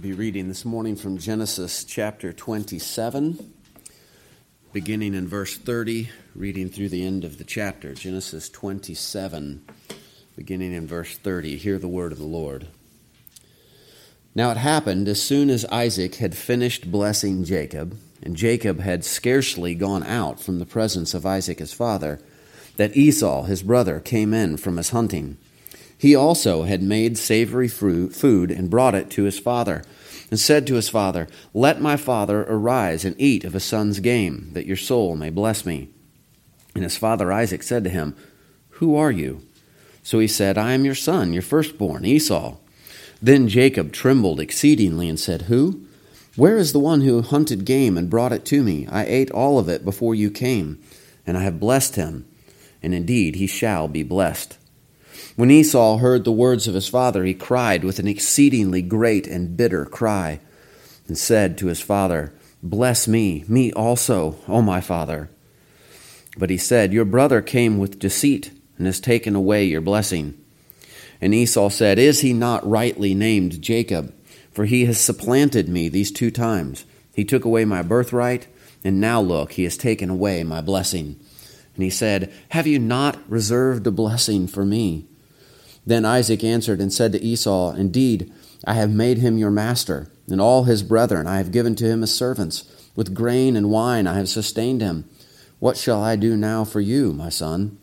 be reading this morning from Genesis chapter 27, beginning in verse 30, reading through the end of the chapter. Genesis 27, beginning in verse 30. Hear the word of the Lord. Now it happened as soon as Isaac had finished blessing Jacob, and Jacob had scarcely gone out from the presence of Isaac his father, that Esau his brother came in from his hunting. He also had made savory food and brought it to his father, and said to his father, Let my father arise and eat of a son's game, that your soul may bless me. And his father Isaac said to him, Who are you? So he said, I am your son, your firstborn, Esau. Then Jacob trembled exceedingly and said, Who? Where is the one who hunted game and brought it to me? I ate all of it before you came, and I have blessed him, and indeed he shall be blessed. When Esau heard the words of his father, he cried with an exceedingly great and bitter cry, and said to his father, Bless me, me also, O my father. But he said, Your brother came with deceit, and has taken away your blessing. And Esau said, Is he not rightly named Jacob? For he has supplanted me these two times. He took away my birthright, and now look, he has taken away my blessing. And he said, Have you not reserved a blessing for me? Then Isaac answered and said to Esau, Indeed, I have made him your master, and all his brethren I have given to him as servants. With grain and wine I have sustained him. What shall I do now for you, my son?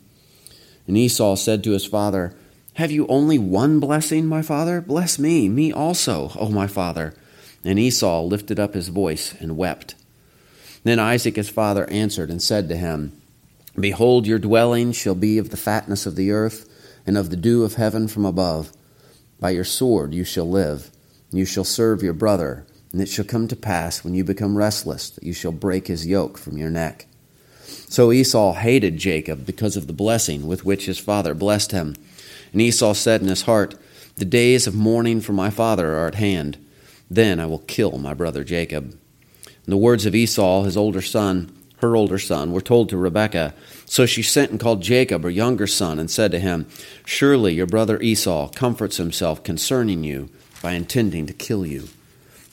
And Esau said to his father, Have you only one blessing, my father? Bless me, me also, O my father. And Esau lifted up his voice and wept. Then Isaac his father answered and said to him, Behold, your dwelling shall be of the fatness of the earth and of the dew of heaven from above. By your sword you shall live, and you shall serve your brother, and it shall come to pass when you become restless that you shall break his yoke from your neck. So Esau hated Jacob because of the blessing with which his father blessed him. And Esau said in his heart, The days of mourning for my father are at hand. Then I will kill my brother Jacob. And the words of Esau, his older son, her older son, were told to Rebekah. So she sent and called Jacob, her younger son, and said to him, Surely your brother Esau comforts himself concerning you by intending to kill you.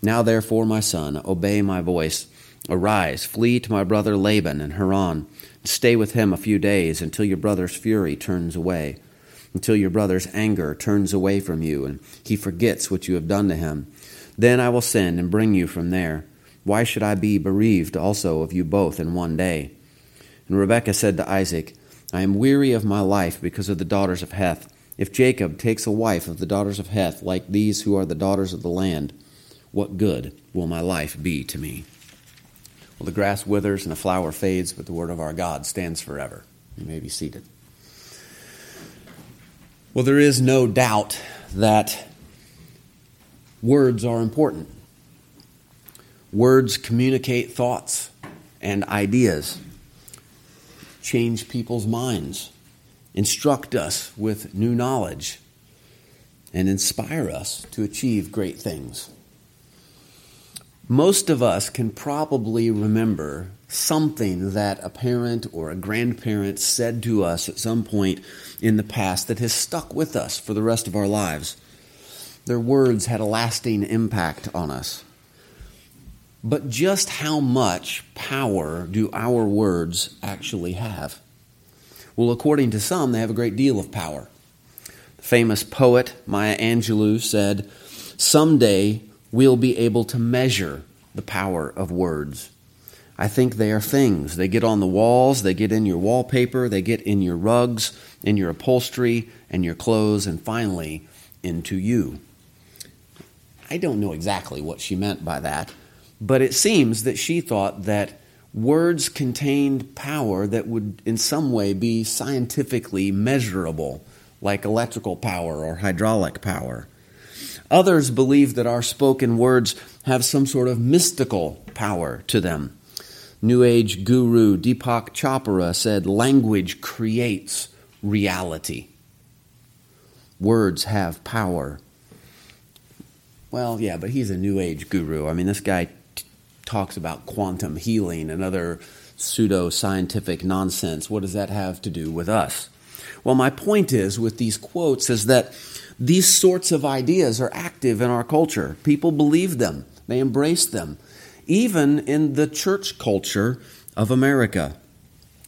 Now therefore, my son, obey my voice. Arise, flee to my brother Laban in Haran, stay with him a few days until your brother's fury turns away, until your brother's anger turns away from you, and he forgets what you have done to him. Then I will send and bring you from there. Why should I be bereaved also of you both in one day? And Rebekah said to Isaac, I am weary of my life because of the daughters of Heth. If Jacob takes a wife of the daughters of Heth, like these who are the daughters of the land, what good will my life be to me? Well, the grass withers and the flower fades, but the word of our God stands forever. You may be seated. Well, there is no doubt that words are important. Words communicate thoughts and ideas, change people's minds, instruct us with new knowledge, and inspire us to achieve great things. Most of us can probably remember something that a parent or a grandparent said to us at some point in the past that has stuck with us for the rest of our lives. Their words had a lasting impact on us. But just how much power do our words actually have? Well, according to some, they have a great deal of power. The famous poet Maya Angelou said, Someday we'll be able to measure the power of words. I think they are things. They get on the walls, they get in your wallpaper, they get in your rugs, in your upholstery, and your clothes, and finally into you. I don't know exactly what she meant by that, but it seems that she thought that words contained power that would, in some way, be scientifically measurable, like electrical power or hydraulic power. Others believe that our spoken words have some sort of mystical power to them. New Age guru Deepak Chopra said, Language creates reality. Words have power. Well, yeah, but he's a New Age guru. I mean, this guy talks about quantum healing and other pseudo scientific nonsense. What does that have to do with us? Well, my point is with these quotes is that These sorts of ideas are active in our culture. People believe them, they embrace them, even in the church culture of America.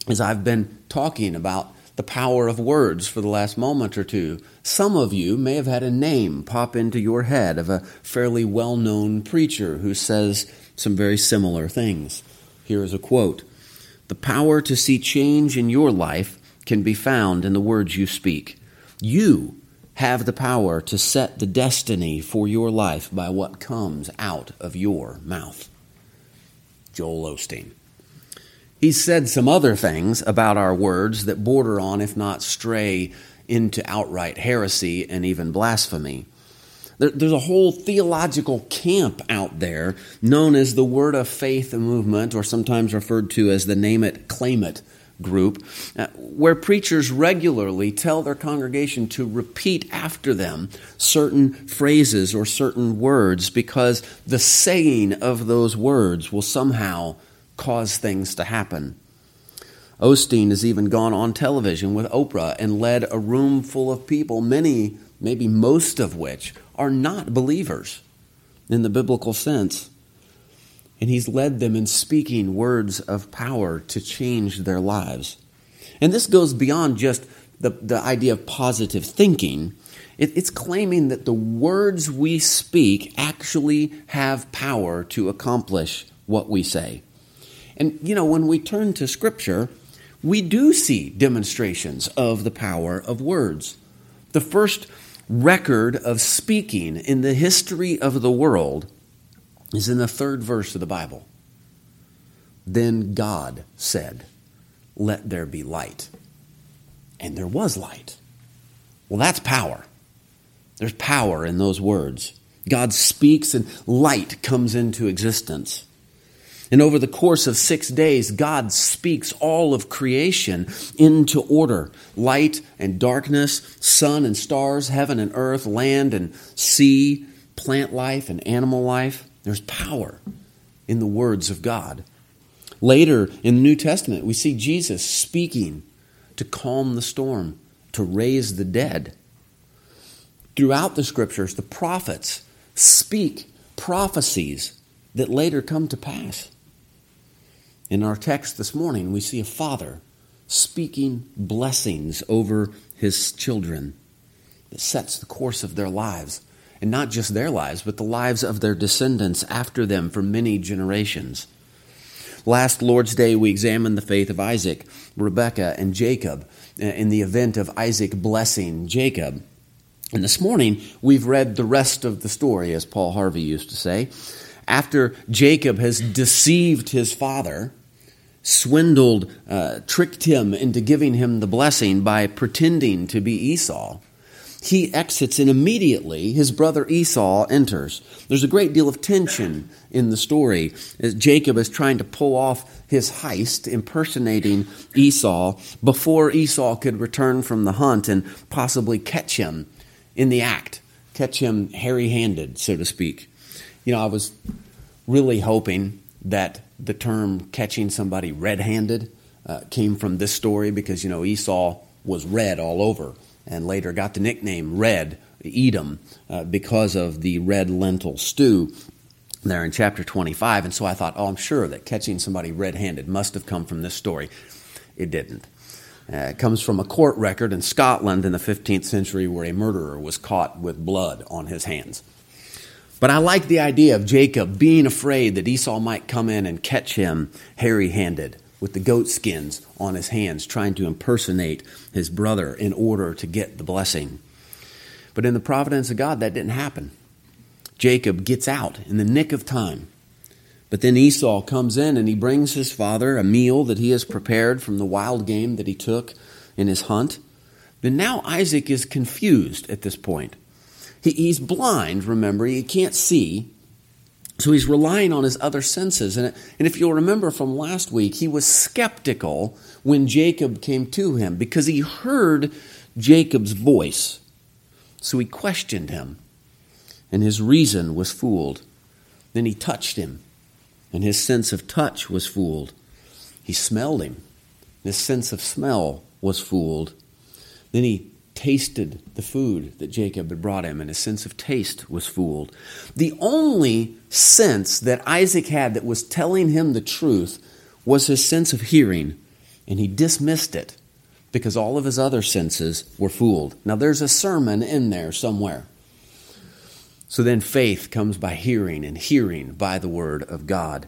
As I've been talking about the power of words for the last moment or two, some of you may have had a name pop into your head of a fairly well known preacher who says some very similar things. Here is a quote The power to see change in your life can be found in the words you speak. You have the power to set the destiny for your life by what comes out of your mouth. Joel Osteen. He said some other things about our words that border on, if not stray, into outright heresy and even blasphemy. There's a whole theological camp out there known as the Word of Faith movement, or sometimes referred to as the Name It, Claim It group, uh, where preachers regularly tell their congregation to repeat after them certain phrases or certain words because the saying of those words will somehow cause things to happen. Osteen has even gone on television with Oprah and led a room full of people, many, maybe most of which, are not believers in the biblical sense. And he's led them in speaking words of power to change their lives. And this goes beyond just the, the idea of positive thinking. It, it's claiming that the words we speak actually have power to accomplish what we say. And, you know, when we turn to Scripture, we do see demonstrations of the power of words. The first record of speaking in the history of the world is in the third verse of the Bible. Then God said, Let there be light. And there was light. Well, that's power. There's power in those words. God speaks and light comes into existence. And over the course of six days, God speaks all of creation into order light and darkness, sun and stars, heaven and earth, land and sea, plant life and animal life. There's power in the words of God. Later in the New Testament, we see Jesus speaking to calm the storm, to raise the dead. Throughout the scriptures, the prophets speak prophecies that later come to pass. In our text this morning, we see a father speaking blessings over his children that sets the course of their lives. And not just their lives, but the lives of their descendants after them for many generations. Last Lord's Day, we examined the faith of Isaac, Rebekah, and Jacob uh, in the event of Isaac blessing Jacob. And this morning, we've read the rest of the story, as Paul Harvey used to say after Jacob has deceived his father, swindled, uh, tricked him into giving him the blessing by pretending to be Esau, he exits and immediately his brother Esau enters. There's a great deal of tension in the story as Jacob is trying to pull off his heist, impersonating Esau, before Esau could return from the hunt and possibly catch him in the act, catch him hairy handed, so to speak. You know, I was really hoping that the term catching somebody red handed uh, came from this story because, you know, Esau was red all over and later got the nickname Red, Edom, uh, because of the red lentil stew there in chapter 25. And so I thought, oh, I'm sure that catching somebody red handed must have come from this story. It didn't. Uh, it comes from a court record in Scotland in the 15th century where a murderer was caught with blood on his hands. But I like the idea of Jacob being afraid that Esau might come in and catch him hairy handed with the goat skins on his hands, trying to impersonate his brother in order to get the blessing. But in the providence of God, that didn't happen. Jacob gets out in the nick of time. But then Esau comes in and he brings his father a meal that he has prepared from the wild game that he took in his hunt. Then now Isaac is confused at this point. He, he's blind, remember, he can't see. So he's relying on his other senses. And, and if you'll remember from last week, he was skeptical when Jacob came to him because he heard Jacob's voice. So he questioned him, and his reason was fooled. Then he touched him, and his sense of touch was fooled. He smelled him, and his sense of smell was fooled. Then he tasted the food that Jacob had brought him, and his sense of taste was fooled. The only sense that Isaac had that was telling him the truth was his sense of hearing, and he dismissed it because all of his other senses were fooled. Now, there's a sermon in there somewhere. So then faith comes by hearing, and hearing by the word of God.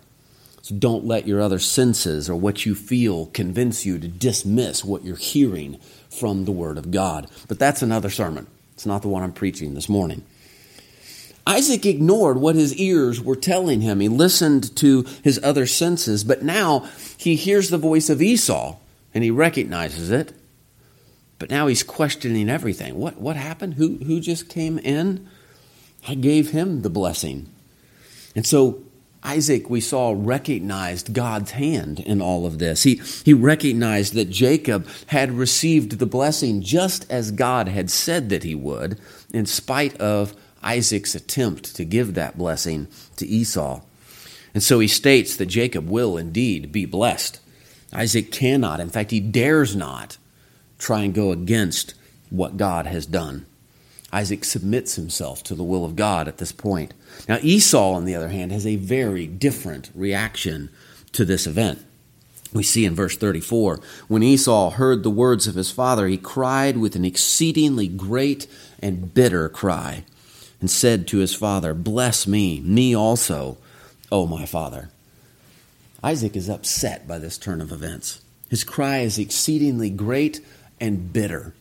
So don't let your other senses or what you feel convince you to dismiss what you're hearing from the word of God. But that's another sermon. It's not the one I'm preaching this morning. Isaac ignored what his ears were telling him. He listened to his other senses, but now he hears the voice of Esau and he recognizes it. But now he's questioning everything. What, what happened? Who, who just came in? I gave him the blessing. And so Isaac, we saw, recognized God's hand in all of this. He, he recognized that Jacob had received the blessing just as God had said that he would, in spite of Isaac's attempt to give that blessing to Esau. And so he states that Jacob will indeed be blessed. Isaac cannot, in fact, he dares not try and go against what God has done. Isaac submits himself to the will of God at this point. Now, Esau, on the other hand, has a very different reaction to this event. We see in verse 34 when Esau heard the words of his father, he cried with an exceedingly great and bitter cry and said to his father, Bless me, me also, O my father. Isaac is upset by this turn of events. His cry is exceedingly great and bitter.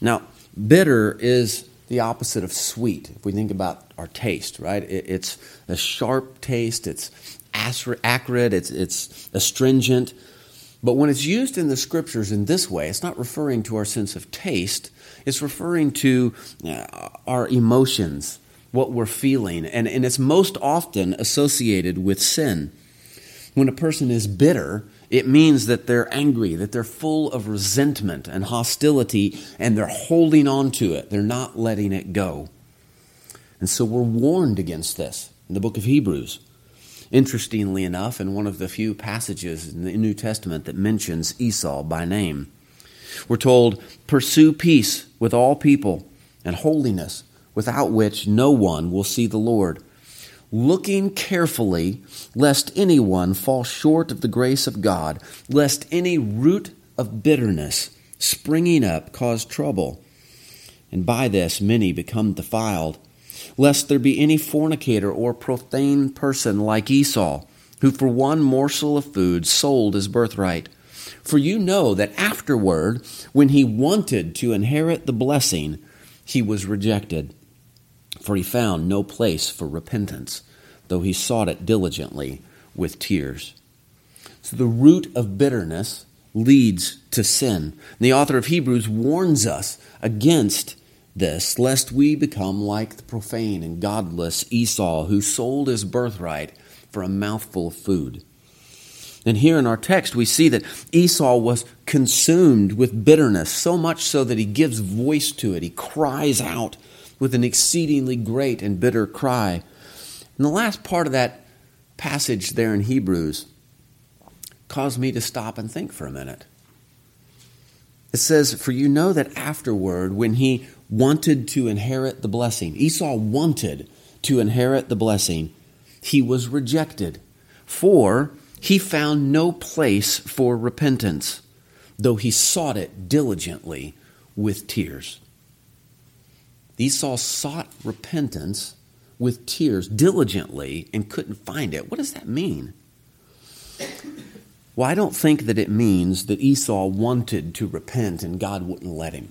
Now, bitter is the opposite of sweet. If we think about our taste, right? it's a sharp taste, it's acrid, it's, it's astringent. But when it's used in the scriptures in this way, it's not referring to our sense of taste, it's referring to uh, our emotions, what we're feeling, and, and it's most often associated with sin. When a person is bitter, it means that they're angry, that they're full of resentment and hostility, and they're holding on to it. They're not letting it go. And so we're warned against this in the book of Hebrews. Interestingly enough, in one of the few passages in the New Testament that mentions Esau by name, we're told, Pursue peace with all people and holiness, without which no one will see the Lord looking carefully lest anyone fall short of the grace of God, lest any root of bitterness springing up cause trouble. And by this many become defiled, lest there be any fornicator or profane person like Esau, who for one morsel of food sold his birthright. For you know that afterward, when he wanted to inherit the blessing, he was rejected for he found no place for repentance, though he sought it diligently with tears. So the root of bitterness leads to sin. And the author of Hebrews warns us against this, lest we become like the profane and godless Esau, who sold his birthright for a mouthful of food. And here in our text, we see that Esau was consumed with bitterness, so much so that he gives voice to it. He cries out with an exceedingly great and bitter cry. And the last part of that passage there in Hebrews caused me to stop and think for a minute. It says, For you know that afterward, when he wanted to inherit the blessing, Esau wanted to inherit the blessing, he was rejected. For he found no place for repentance, though he sought it diligently with tears. Esau sought repentance with tears diligently and couldn't find it. What does that mean? Well, I don't think that it means that Esau wanted to repent and God wouldn't let him.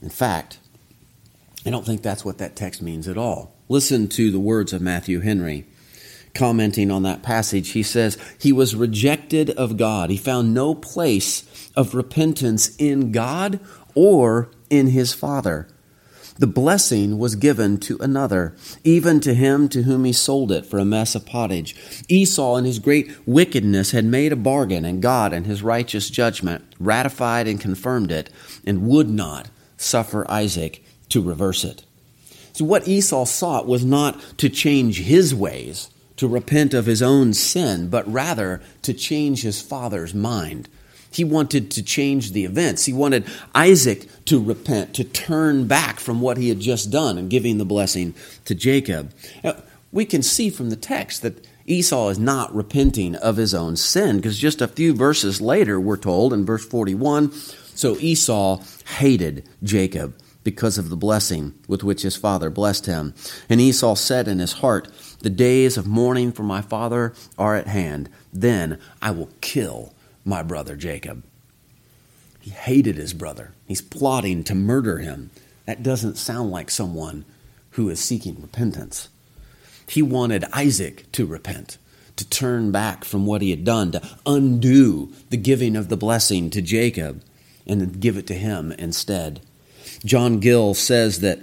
In fact, I don't think that's what that text means at all. Listen to the words of Matthew Henry. Commenting on that passage, he says, He was rejected of God. He found no place of repentance in God or in his father. The blessing was given to another, even to him to whom he sold it for a mess of pottage. Esau, in his great wickedness, had made a bargain, and God, in his righteous judgment, ratified and confirmed it, and would not suffer Isaac to reverse it. So, what Esau sought was not to change his ways, to repent of his own sin, but rather to change his father's mind He wanted to change the events. He wanted Isaac to repent, to turn back from what he had just done and giving the blessing to Jacob. Now, we can see from the text that Esau is not repenting of his own sin because just a few verses later, we're told in verse 41 so Esau hated Jacob because of the blessing with which his father blessed him. And Esau said in his heart, The days of mourning for my father are at hand. Then I will kill my brother Jacob. He hated his brother. He's plotting to murder him. That doesn't sound like someone who is seeking repentance. He wanted Isaac to repent, to turn back from what he had done, to undo the giving of the blessing to Jacob and give it to him instead. John Gill says that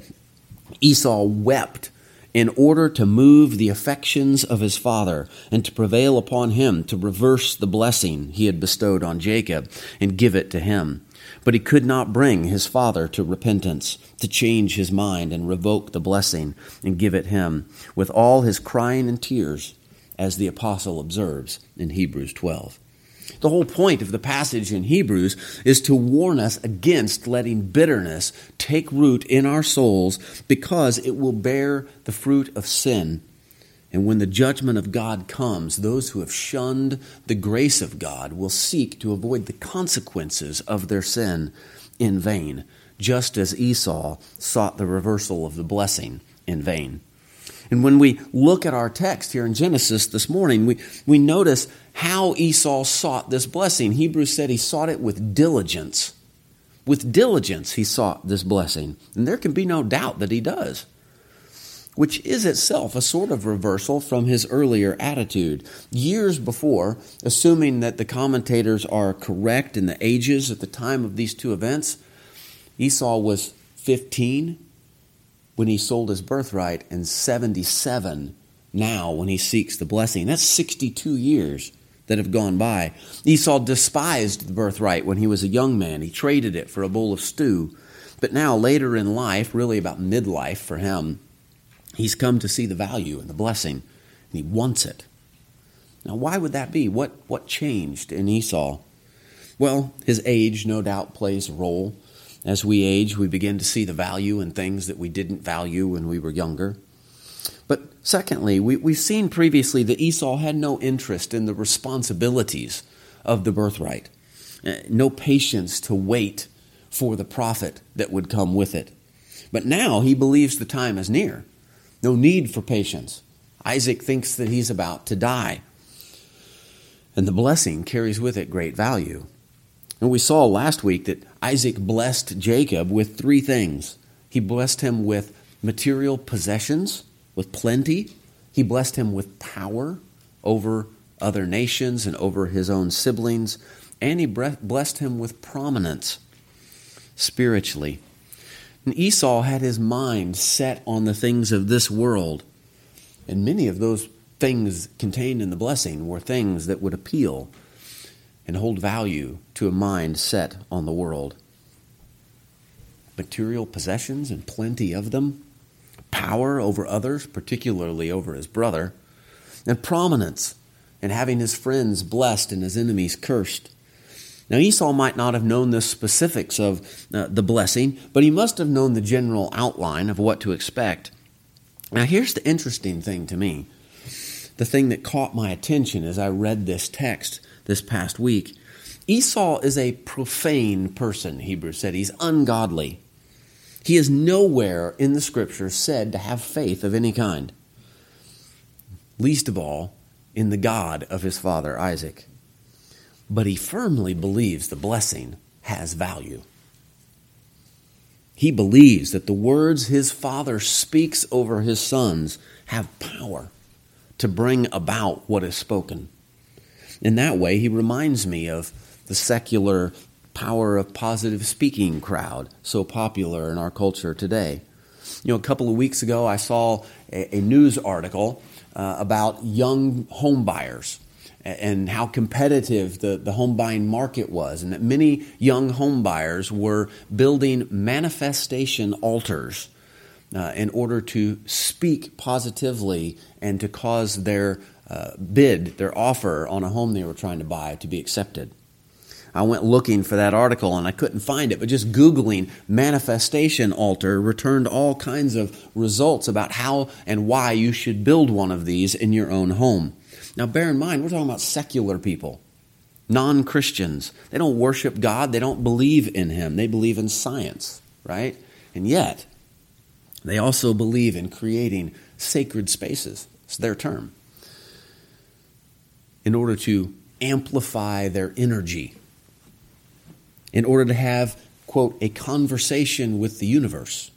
Esau wept in order to move the affections of his father and to prevail upon him to reverse the blessing he had bestowed on Jacob and give it to him. But he could not bring his father to repentance, to change his mind and revoke the blessing and give it him, with all his crying and tears, as the apostle observes in Hebrews 12. The whole point of the passage in Hebrews is to warn us against letting bitterness take root in our souls because it will bear the fruit of sin. And when the judgment of God comes, those who have shunned the grace of God will seek to avoid the consequences of their sin in vain, just as Esau sought the reversal of the blessing in vain. And when we look at our text here in Genesis this morning, we, we notice how Esau sought this blessing. Hebrews said he sought it with diligence. With diligence, he sought this blessing. And there can be no doubt that he does, which is itself a sort of reversal from his earlier attitude. Years before, assuming that the commentators are correct in the ages at the time of these two events, Esau was 15 when he sold his birthright and 77 now when he seeks the blessing. That's 62 years that have gone by. Esau despised the birthright when he was a young man. He traded it for a bowl of stew. But now, later in life, really about midlife for him, he's come to see the value and the blessing, and he wants it. Now, why would that be? What, what changed in Esau? Well, his age no doubt plays a role. As we age, we begin to see the value in things that we didn't value when we were younger. But secondly, we, we've seen previously that Esau had no interest in the responsibilities of the birthright, uh, no patience to wait for the profit that would come with it. But now he believes the time is near. No need for patience. Isaac thinks that he's about to die. And the blessing carries with it great value. And we saw last week that Isaac blessed Jacob with three things. He blessed him with material possessions, with plenty. He blessed him with power over other nations and over his own siblings. And he blessed him with prominence spiritually. And Esau had his mind set on the things of this world. And many of those things contained in the blessing were things that would appeal and hold value to a mind set on the world. Material possessions and plenty of them, power over others, particularly over his brother, and prominence and having his friends blessed and his enemies cursed. Now, Esau might not have known the specifics of uh, the blessing, but he must have known the general outline of what to expect. Now, here's the interesting thing to me the thing that caught my attention as I read this text this past week. Esau is a profane person, Hebrews said. He's ungodly. He is nowhere in the scripture said to have faith of any kind, least of all in the God of his father Isaac. But he firmly believes the blessing has value. He believes that the words his father speaks over his sons have power to bring about what is spoken. In that way, he reminds me of the secular power of positive speaking crowd so popular in our culture today. You know, a couple of weeks ago, I saw a, a news article uh, about young home buyers and how competitive the, the home buying market was, and that many young home buyers were building manifestation altars uh, in order to speak positively and to cause their uh, bid, their offer on a home they were trying to buy to be accepted. I went looking for that article and I couldn't find it, but just Googling manifestation altar returned all kinds of results about how and why you should build one of these in your own home. Now, bear in mind, we're talking about secular people, non Christians. They don't worship God, they don't believe in Him, they believe in science, right? And yet, they also believe in creating sacred spaces. It's their term. In order to amplify their energy, in order to have, quote, a conversation with the universe,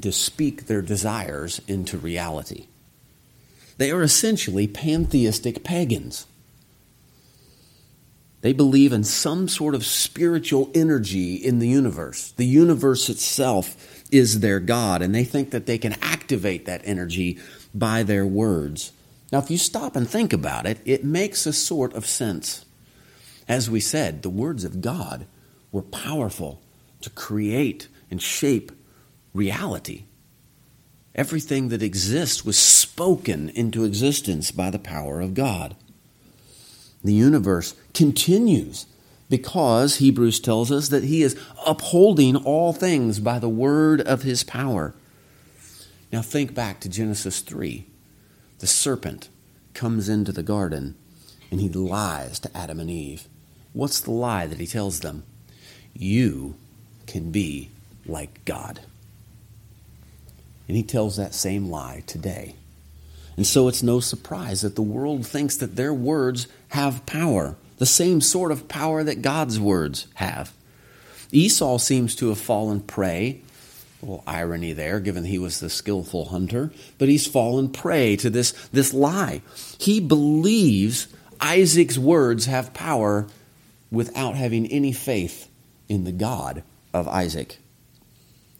to speak their desires into reality. They are essentially pantheistic pagans. They believe in some sort of spiritual energy in the universe. The universe itself is their God, and they think that they can activate that energy by their words. Now, if you stop and think about it, it makes a sort of sense. As we said, the words of God were powerful to create and shape reality. Everything that exists was spoken into existence by the power of God. The universe continues because Hebrews tells us that he is upholding all things by the word of his power. Now think back to Genesis 3. The serpent comes into the garden and he lies to Adam and Eve. What's the lie that he tells them? You can be like God. And he tells that same lie today. And so it's no surprise that the world thinks that their words have power the same sort of power that God's words have. Esau seems to have fallen prey. Little irony there, given he was the skillful hunter, but he's fallen prey to this, this lie. He believes Isaac's words have power without having any faith in the God of Isaac.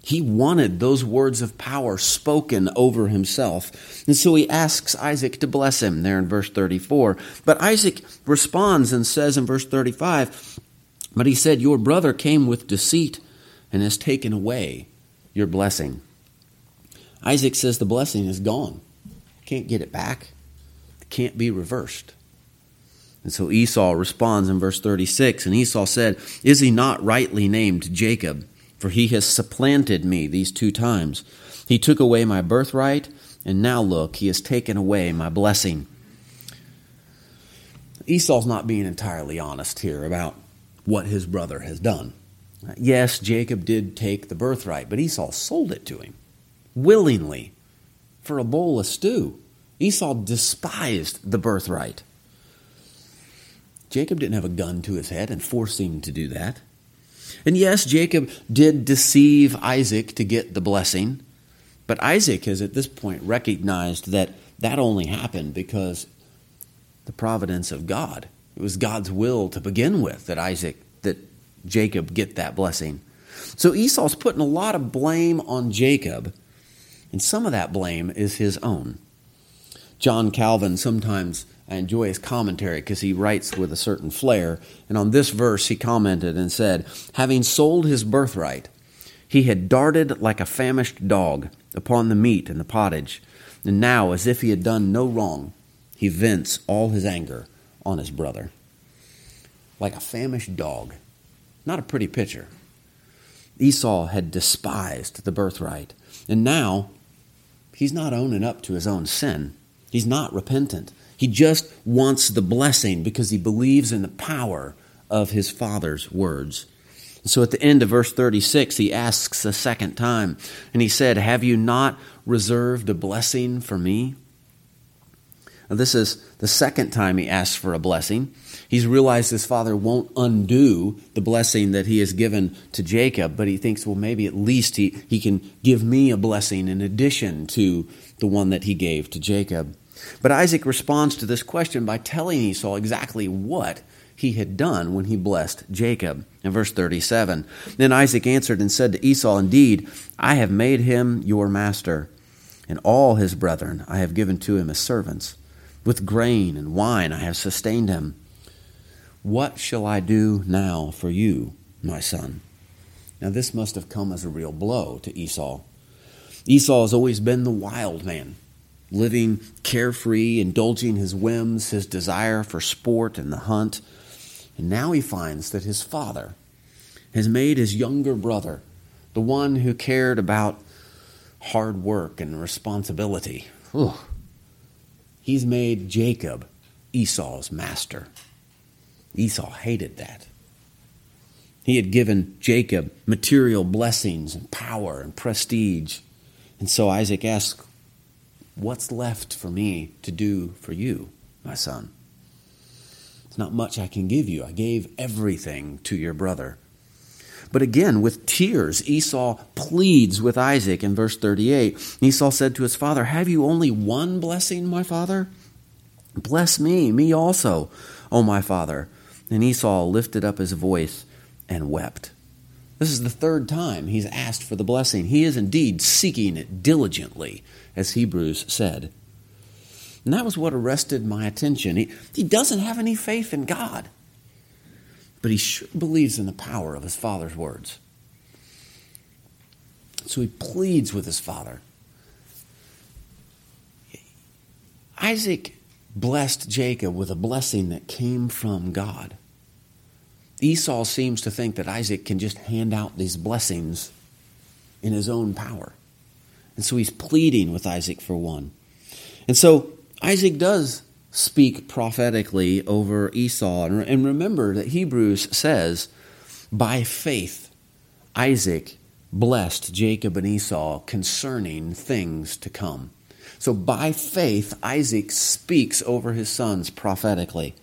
He wanted those words of power spoken over himself. And so he asks Isaac to bless him there in verse 34. But Isaac responds and says in verse 35, But he said, Your brother came with deceit and has taken away your blessing. Isaac says the blessing is gone. Can't get it back. Can't be reversed. And so Esau responds in verse 36 And Esau said, Is he not rightly named Jacob? for he has supplanted me these two times. He took away my birthright, and now look, he has taken away my blessing. Esau's not being entirely honest here about what his brother has done. Yes, Jacob did take the birthright, but Esau sold it to him willingly for a bowl of stew. Esau despised the birthright. Jacob didn't have a gun to his head and force him to do that. And yes, Jacob did deceive Isaac to get the blessing, but Isaac has at this point recognized that that only happened because the providence of God. It was God's will to begin with that Isaac, Jacob get that blessing. So Esau's putting a lot of blame on Jacob, and some of that blame is his own. John Calvin sometimes I enjoy his commentary because he writes with a certain flair. And on this verse, he commented and said, Having sold his birthright, he had darted like a famished dog upon the meat and the pottage. And now, as if he had done no wrong, he vents all his anger on his brother. Like a famished dog. Not a pretty picture. Esau had despised the birthright. And now, he's not owning up to his own sin. He's not repentant. He just wants the blessing because he believes in the power of his father's words. so at the end of verse 36, he asks a second time, and he said, Have you not reserved a blessing for me? Now, this is the second time he asks for a blessing. He's realized his father won't undo the blessing that he has given to Jacob, but he thinks, well, maybe at least he, he can give me a blessing in addition to the one that he gave to Jacob. But Isaac responds to this question by telling Esau exactly what he had done when he blessed Jacob. In verse 37, then Isaac answered and said to Esau, Indeed, I have made him your master, and all his brethren I have given to him as servants. With grain and wine I have sustained him. What shall I do now for you, my son? Now, this must have come as a real blow to Esau. Esau has always been the wild man. living carefree, indulging his whims, his desire for sport and the hunt. And now he finds that his father has made his younger brother, the one who cared about hard work and responsibility, he's made Jacob Esau's master. Esau hated that. He had given Jacob material blessings and power and prestige. And so Isaac asks, What's left for me to do for you, my son? It's not much I can give you. I gave everything to your brother. But again, with tears, Esau pleads with Isaac in verse 38. Esau said to his father, Have you only one blessing, my father? Bless me, me also, O my father. And Esau lifted up his voice and wept. This is the third time he's asked for the blessing. He is indeed seeking it diligently, as Hebrews said. And that was what arrested my attention. He, he doesn't have any faith in God, but he sure believes in the power of his father's words. So he pleads with his father. Isaac blessed Jacob with a blessing that came from God. Esau seems to think that Isaac can just hand out these blessings in his own power. And so he's pleading with Isaac for one. And so Isaac does speak prophetically over Esau. And remember that Hebrews says, by faith, Isaac blessed Jacob and Esau concerning things to come. So by faith, Isaac speaks over his sons prophetically.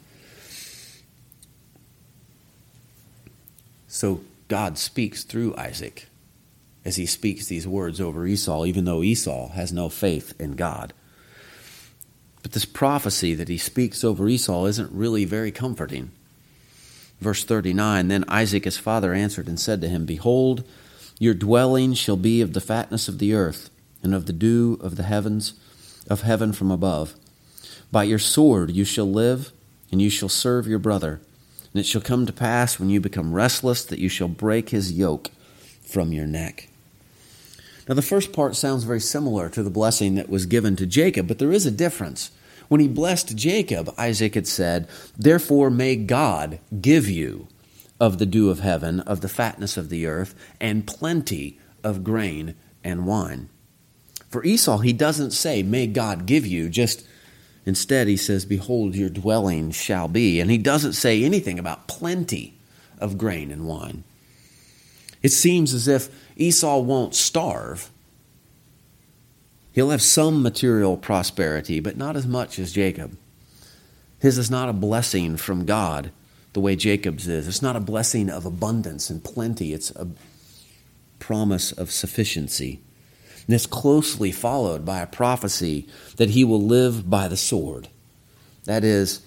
So God speaks through Isaac as he speaks these words over Esau, even though Esau has no faith in God. But this prophecy that he speaks over Esau isn't really very comforting. Verse 39 Then Isaac his father answered and said to him, Behold, your dwelling shall be of the fatness of the earth, and of the dew of the heavens, of heaven from above. By your sword you shall live, and you shall serve your brother. And it shall come to pass when you become restless that you shall break his yoke from your neck. Now, the first part sounds very similar to the blessing that was given to Jacob, but there is a difference. When he blessed Jacob, Isaac had said, Therefore may God give you of the dew of heaven, of the fatness of the earth, and plenty of grain and wine. For Esau, he doesn't say, May God give you, just Instead, he says, Behold, your dwelling shall be. And he doesn't say anything about plenty of grain and wine. It seems as if Esau won't starve. He'll have some material prosperity, but not as much as Jacob. His is not a blessing from God the way Jacob's is. It's not a blessing of abundance and plenty, it's a promise of sufficiency. And it's closely followed by a prophecy that he will live by the sword. That is,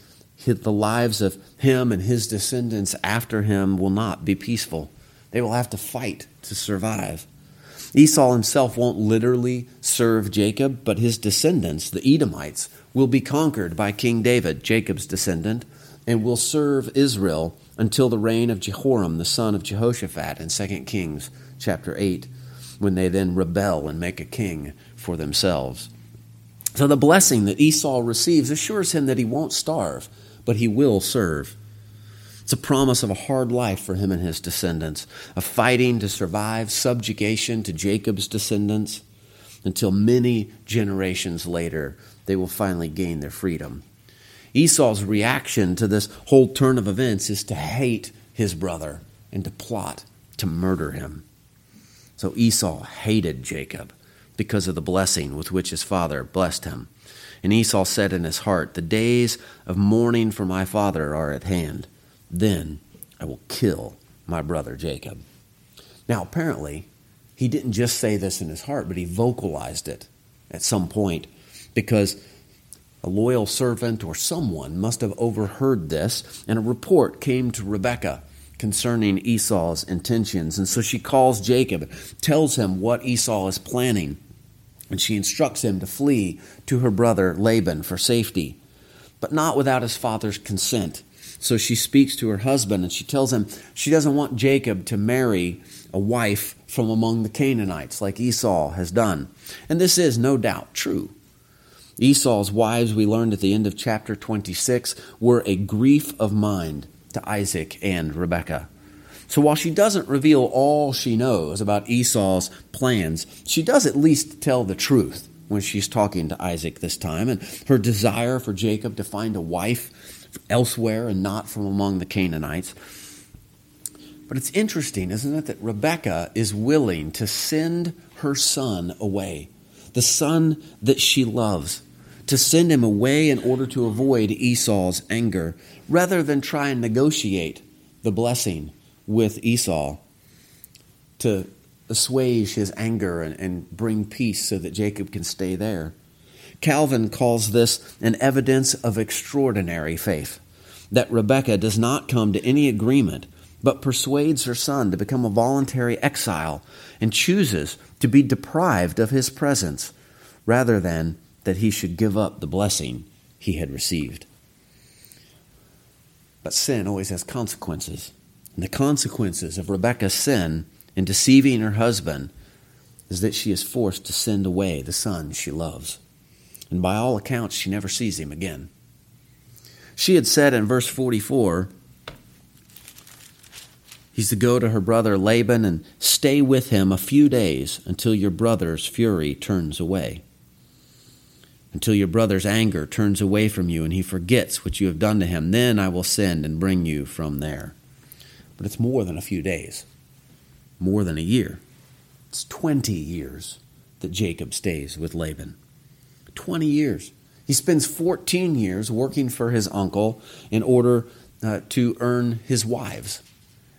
the lives of him and his descendants after him will not be peaceful. They will have to fight to survive. Esau himself won't literally serve Jacob, but his descendants, the Edomites, will be conquered by King David, Jacob's descendant, and will serve Israel until the reign of Jehoram, the son of Jehoshaphat, in 2 Kings chapter 8 when they then rebel and make a king for themselves. So the blessing that Esau receives assures him that he won't starve, but he will serve. It's a promise of a hard life for him and his descendants, of fighting to survive, subjugation to Jacob's descendants, until many generations later they will finally gain their freedom. Esau's reaction to this whole turn of events is to hate his brother and to plot to murder him. So Esau hated Jacob because of the blessing with which his father blessed him. And Esau said in his heart, The days of mourning for my father are at hand. Then I will kill my brother Jacob. Now, apparently, he didn't just say this in his heart, but he vocalized it at some point because a loyal servant or someone must have overheard this, and a report came to Rebekah concerning Esau's intentions. And so she calls Jacob, tells him what Esau is planning, and she instructs him to flee to her brother Laban for safety, but not without his father's consent. So she speaks to her husband and she tells him she doesn't want Jacob to marry a wife from among the Canaanites like Esau has done. And this is no doubt true. Esau's wives, we learned at the end of chapter 26, were a grief of mind to Isaac and Rebekah. So while she doesn't reveal all she knows about Esau's plans, she does at least tell the truth when she's talking to Isaac this time, and her desire for Jacob to find a wife elsewhere and not from among the Canaanites. But it's interesting, isn't it, that Rebecca is willing to send her son away, the son that she loves, to send him away in order to avoid Esau's anger, rather than try and negotiate the blessing with Esau to assuage his anger and, and bring peace so that Jacob can stay there. Calvin calls this an evidence of extraordinary faith that Rebekah does not come to any agreement but persuades her son to become a voluntary exile and chooses to be deprived of his presence rather than that he should give up the blessing he had received. But sin always has consequences. And the consequences of Rebekah's sin in deceiving her husband is that she is forced to send away the son she loves. And by all accounts, she never sees him again. She had said in verse 44, He's to go to her brother Laban and stay with him a few days until your brother's fury turns away. Until your brother's anger turns away from you and he forgets what you have done to him. Then I will send and bring you from there. But it's more than a few days, more than a year. It's 20 years that Jacob stays with Laban. 20 years. He spends 14 years working for his uncle in order uh, to earn his wives.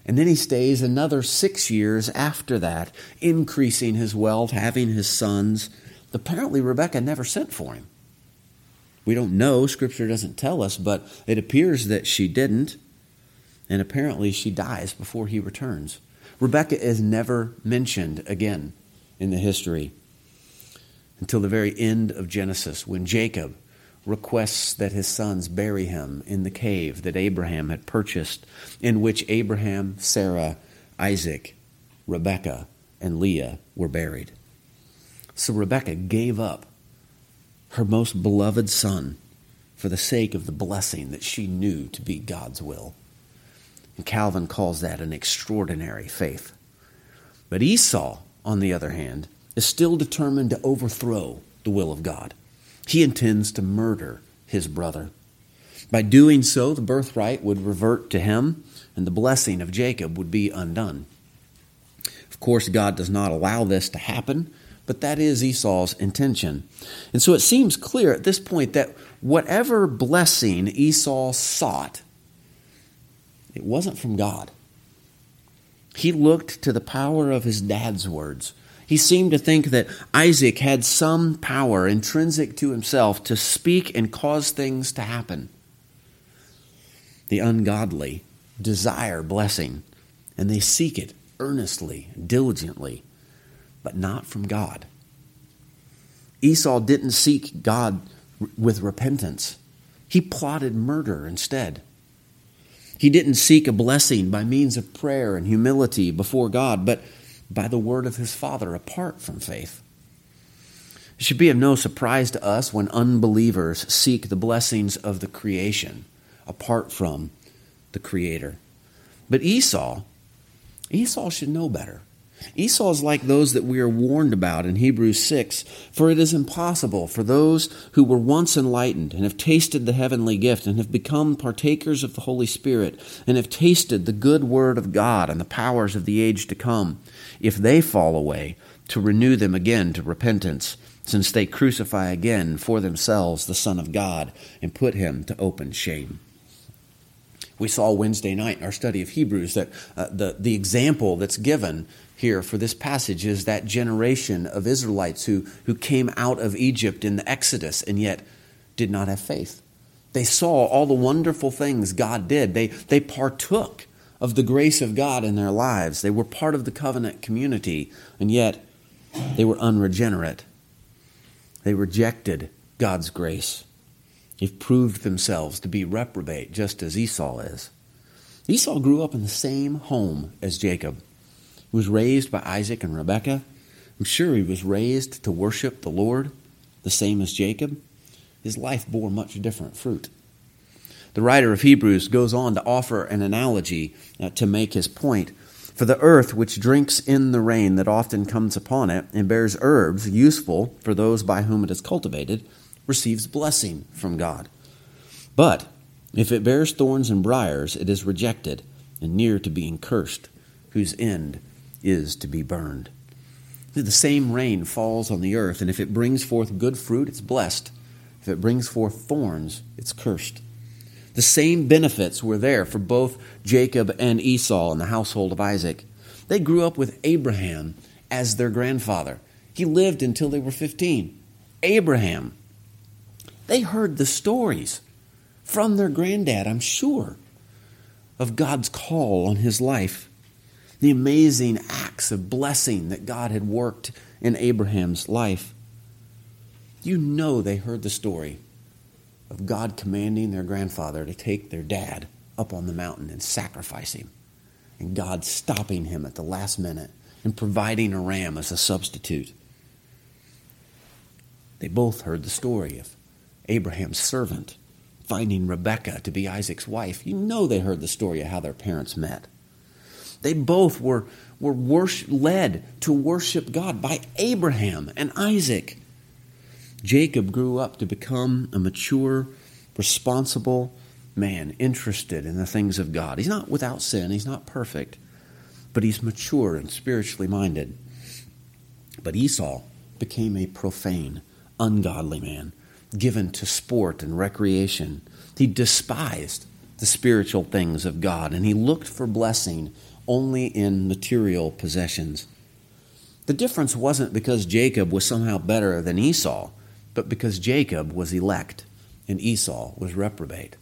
And then he stays another six years after that, increasing his wealth, having his sons. Apparently, Rebecca never sent for him. We don't know, Scripture doesn't tell us, but it appears that she didn't and apparently she dies before he returns. Rebecca is never mentioned again in the history until the very end of Genesis when Jacob requests that his sons bury him in the cave that Abraham had purchased, in which Abraham, Sarah, Isaac, Rebekah, and Leah were buried. So Rebekah gave up her most beloved son for the sake of the blessing that she knew to be God's will. And Calvin calls that an extraordinary faith. But Esau, on the other hand, is still determined to overthrow the will of God. He intends to murder his brother. By doing so, the birthright would revert to him, and the blessing of Jacob would be undone. Of course, God does not allow this to happen, but that is Esau's intention. And so it seems clear at this point that whatever blessing Esau sought it wasn't from God. He looked to the power of his dad's words. He seemed to think that Isaac had some power intrinsic to himself to speak and cause things to happen. The ungodly desire blessing, and they seek it earnestly, diligently, but not from God. Esau didn't seek God with repentance, he plotted murder instead. He didn't seek a blessing by means of prayer and humility before God, but by the word of his Father apart from faith. It should be of no surprise to us when unbelievers seek the blessings of the creation apart from the Creator. But Esau, Esau should know better. Esau is like those that we are warned about in Hebrews 6 For it is impossible for those who were once enlightened and have tasted the heavenly gift and have become partakers of the Holy Spirit and have tasted the good word of God and the powers of the age to come, if they fall away, to renew them again to repentance, since they crucify again for themselves the Son of God and put him to open shame. We saw Wednesday night in our study of Hebrews that uh, the, the example that's given here for this passage is that generation of Israelites who, who came out of Egypt in the Exodus and yet did not have faith. They saw all the wonderful things God did. They, they partook of the grace of God in their lives. They were part of the covenant community, and yet they were unregenerate. They rejected God's grace. They've proved themselves to be reprobate, just as Esau is. Esau grew up in the same home as Jacob was raised by Isaac and Rebekah. I'm sure he was raised to worship the Lord, the same as Jacob. his life bore much different fruit. The writer of Hebrews goes on to offer an analogy uh, to make his point. For the earth, which drinks in the rain that often comes upon it and bears herbs useful for those by whom it is cultivated, receives blessing from God. But if it bears thorns and briers, it is rejected and near to being cursed, whose end is to be burned. The same rain falls on the earth, and if it brings forth good fruit, it's blessed. If it brings forth thorns, it's cursed. The same benefits were there for both Jacob and Esau in the household of Isaac. They grew up with Abraham as their grandfather. He lived until they were 15. Abraham. They heard the stories from their granddad, I'm sure, of God's call on his life, the amazing acts of blessing that God had worked in Abraham's life. You know they heard the story of God commanding their grandfather to take their dad up on the mountain and sacrifice him, and God stopping him at the last minute and providing a ram as a substitute. They both heard the story of Abraham's servant finding Rebekah to be Isaac's wife. You know they heard the story of how their parents met. They both were, were worship, led to worship God by Abraham and Isaac. Jacob grew up to become a mature, responsible man, interested in the things of God. He's not without sin, he's not perfect, but he's mature and spiritually minded. But Esau became a profane, ungodly man given to sport and recreation. He despised the spiritual things of God and he looked for blessing only in material possessions. The difference wasn't because Jacob was somehow better than Esau, but because Jacob was elect and Esau was reprobate.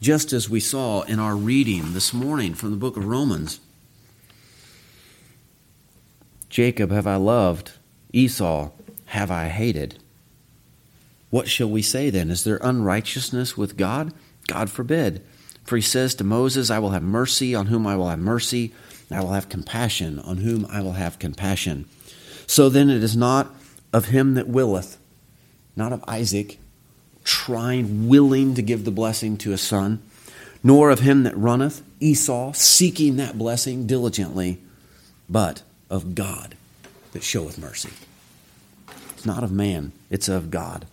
Just as we saw in our reading this morning from the book of Romans Jacob have I loved, Esau have I hated. What shall we say then? Is there unrighteousness with God? God forbid. For he says to Moses, I will have mercy on whom I will have mercy, I will have compassion on whom I will have compassion. So then it is not of him that willeth, not of Isaac, trying, willing to give the blessing to a son, nor of him that runneth, Esau, seeking that blessing diligently, but of God that showeth mercy. It's not of man, it's of God.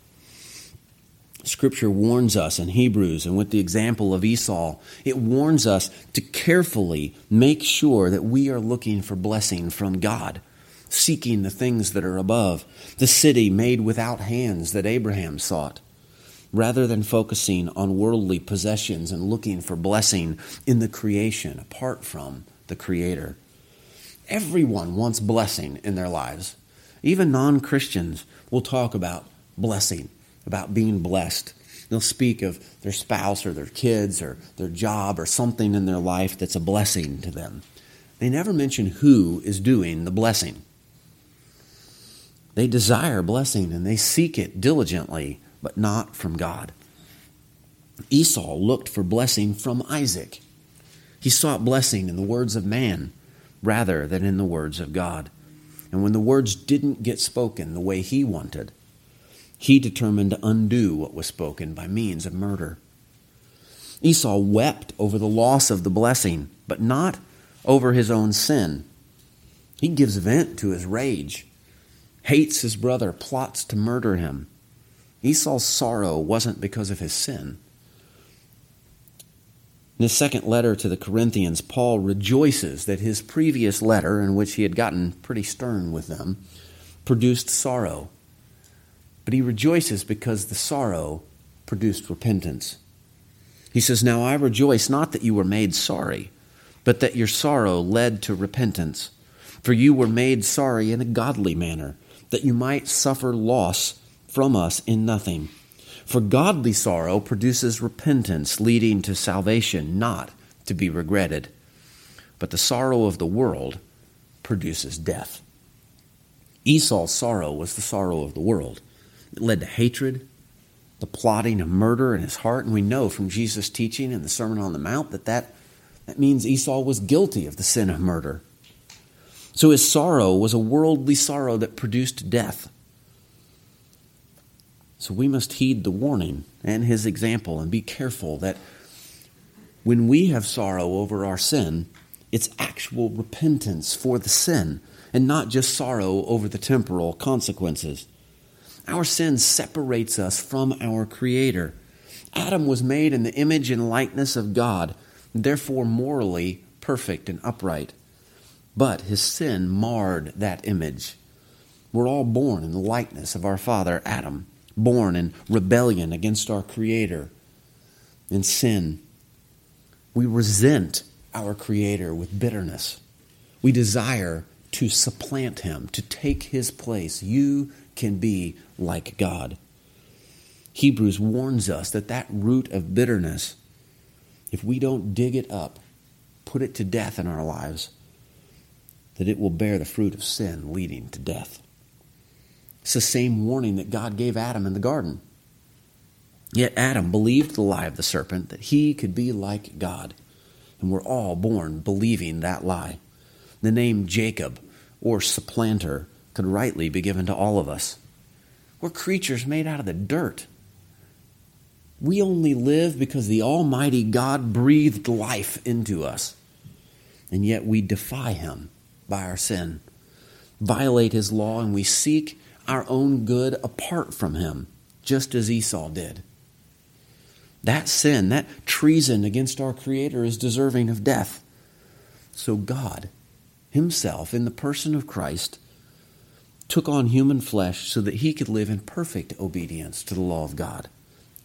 Scripture warns us in Hebrews, and with the example of Esau, it warns us to carefully make sure that we are looking for blessing from God, seeking the things that are above, the city made without hands that Abraham sought, rather than focusing on worldly possessions and looking for blessing in the creation apart from the Creator. Everyone wants blessing in their lives. Even non Christians will talk about blessing about being blessed. They'll speak of their spouse or their kids or their job or something in their life that's a blessing to them. They never mention who is doing the blessing. They desire blessing and they seek it diligently, but not from God. Esau looked for blessing from Isaac. He sought blessing in the words of man rather than in the words of God. And when the words didn't get spoken the way he wanted, he determined to undo what was spoken by means of murder. Esau wept over the loss of the blessing, but not over his own sin. He gives vent to his rage, hates his brother, plots to murder him. Esau's sorrow wasn't because of his sin. In his second letter to the Corinthians, Paul rejoices that his previous letter, in which he had gotten pretty stern with them, produced sorrow but he rejoices because the sorrow produced repentance. He says, Now I rejoice not that you were made sorry, but that your sorrow led to repentance. For you were made sorry in a godly manner, that you might suffer loss from us in nothing. For godly sorrow produces repentance, leading to salvation, not to be regretted. But the sorrow of the world produces death. Esau's sorrow was the sorrow of the world. It led to hatred, the plotting of murder in his heart. And we know from Jesus' teaching in the Sermon on the Mount that that, that means Esau was guilty of the sin of murder. So his sorrow was a worldly sorrow that produced death. So we must heed the warning and his example and be careful that when we have sorrow over our sin, it's actual repentance for the sin and not just sorrow over the temporal consequences. Our sin separates us from our Creator. Adam was made in the image and likeness of God, therefore morally perfect and upright. But his sin marred that image. We're all born in the likeness of our father Adam, born in rebellion against our Creator, in sin. We resent our Creator with bitterness. We desire to supplant Him, to take His place. You can be like God. Hebrews warns us that that root of bitterness, if we don't dig it up, put it to death in our lives, that it will bear the fruit of sin leading to death. It's the same warning that God gave Adam in the garden. Yet Adam believed the lie of the serpent that he could be like God. And we're all born believing that lie. The name Jacob or supplanter could rightly be given to all of us. We're creatures made out of the dirt. We only live because the Almighty God breathed life into us. And yet we defy Him by our sin, violate His law, and we seek our own good apart from Him, just as Esau did. That sin, that treason against our Creator, is deserving of death. So God, Himself, in the person of Christ, took on human flesh so that He could live in perfect obedience to the law of God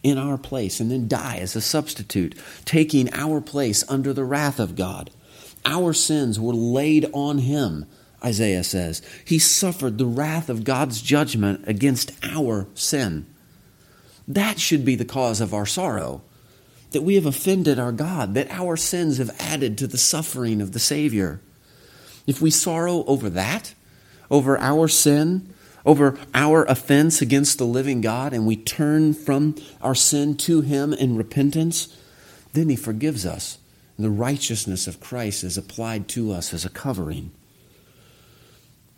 in our place and then die as a substitute, taking our place under the wrath of God. Our sins were laid on Him Isaiah says. He suffered the wrath of God's judgment against our sin. That should be the cause of our sorrow. That we have offended our God, that our sins have added to the suffering of the Savior. If we sorrow over that, over our sin, over our offense against the living God, and we turn from our sin to Him in repentance, then He forgives us. And the righteousness of Christ is applied to us as a covering.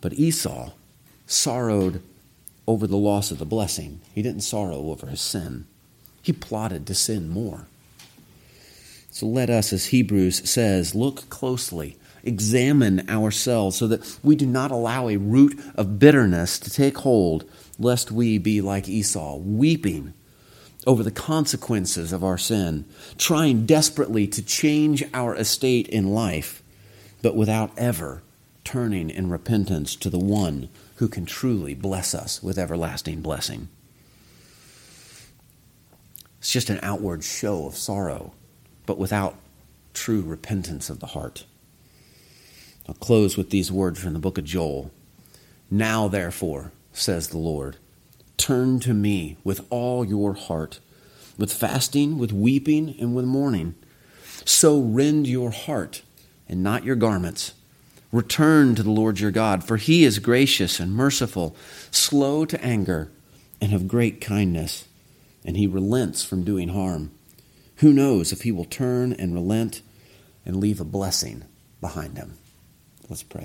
But Esau sorrowed over the loss of the blessing. He didn't sorrow over his sin. He plotted to sin more. So let us, as Hebrews says, look closely, examine ourselves so that we do not allow a root of bitterness to take hold, lest we be like Esau, weeping over the consequences of our sin, trying desperately to change our estate in life, but without ever turning in repentance to the one who can truly bless us with everlasting blessing. It's just an outward show of sorrow, but without true repentance of the heart. I'll close with these words from the book of Joel. Now, therefore, says the Lord, turn to me with all your heart, with fasting, with weeping, and with mourning. So rend your heart and not your garments Return to the Lord your God, for he is gracious and merciful, slow to anger, and of great kindness, and he relents from doing harm. Who knows if he will turn and relent and leave a blessing behind him? Let's pray.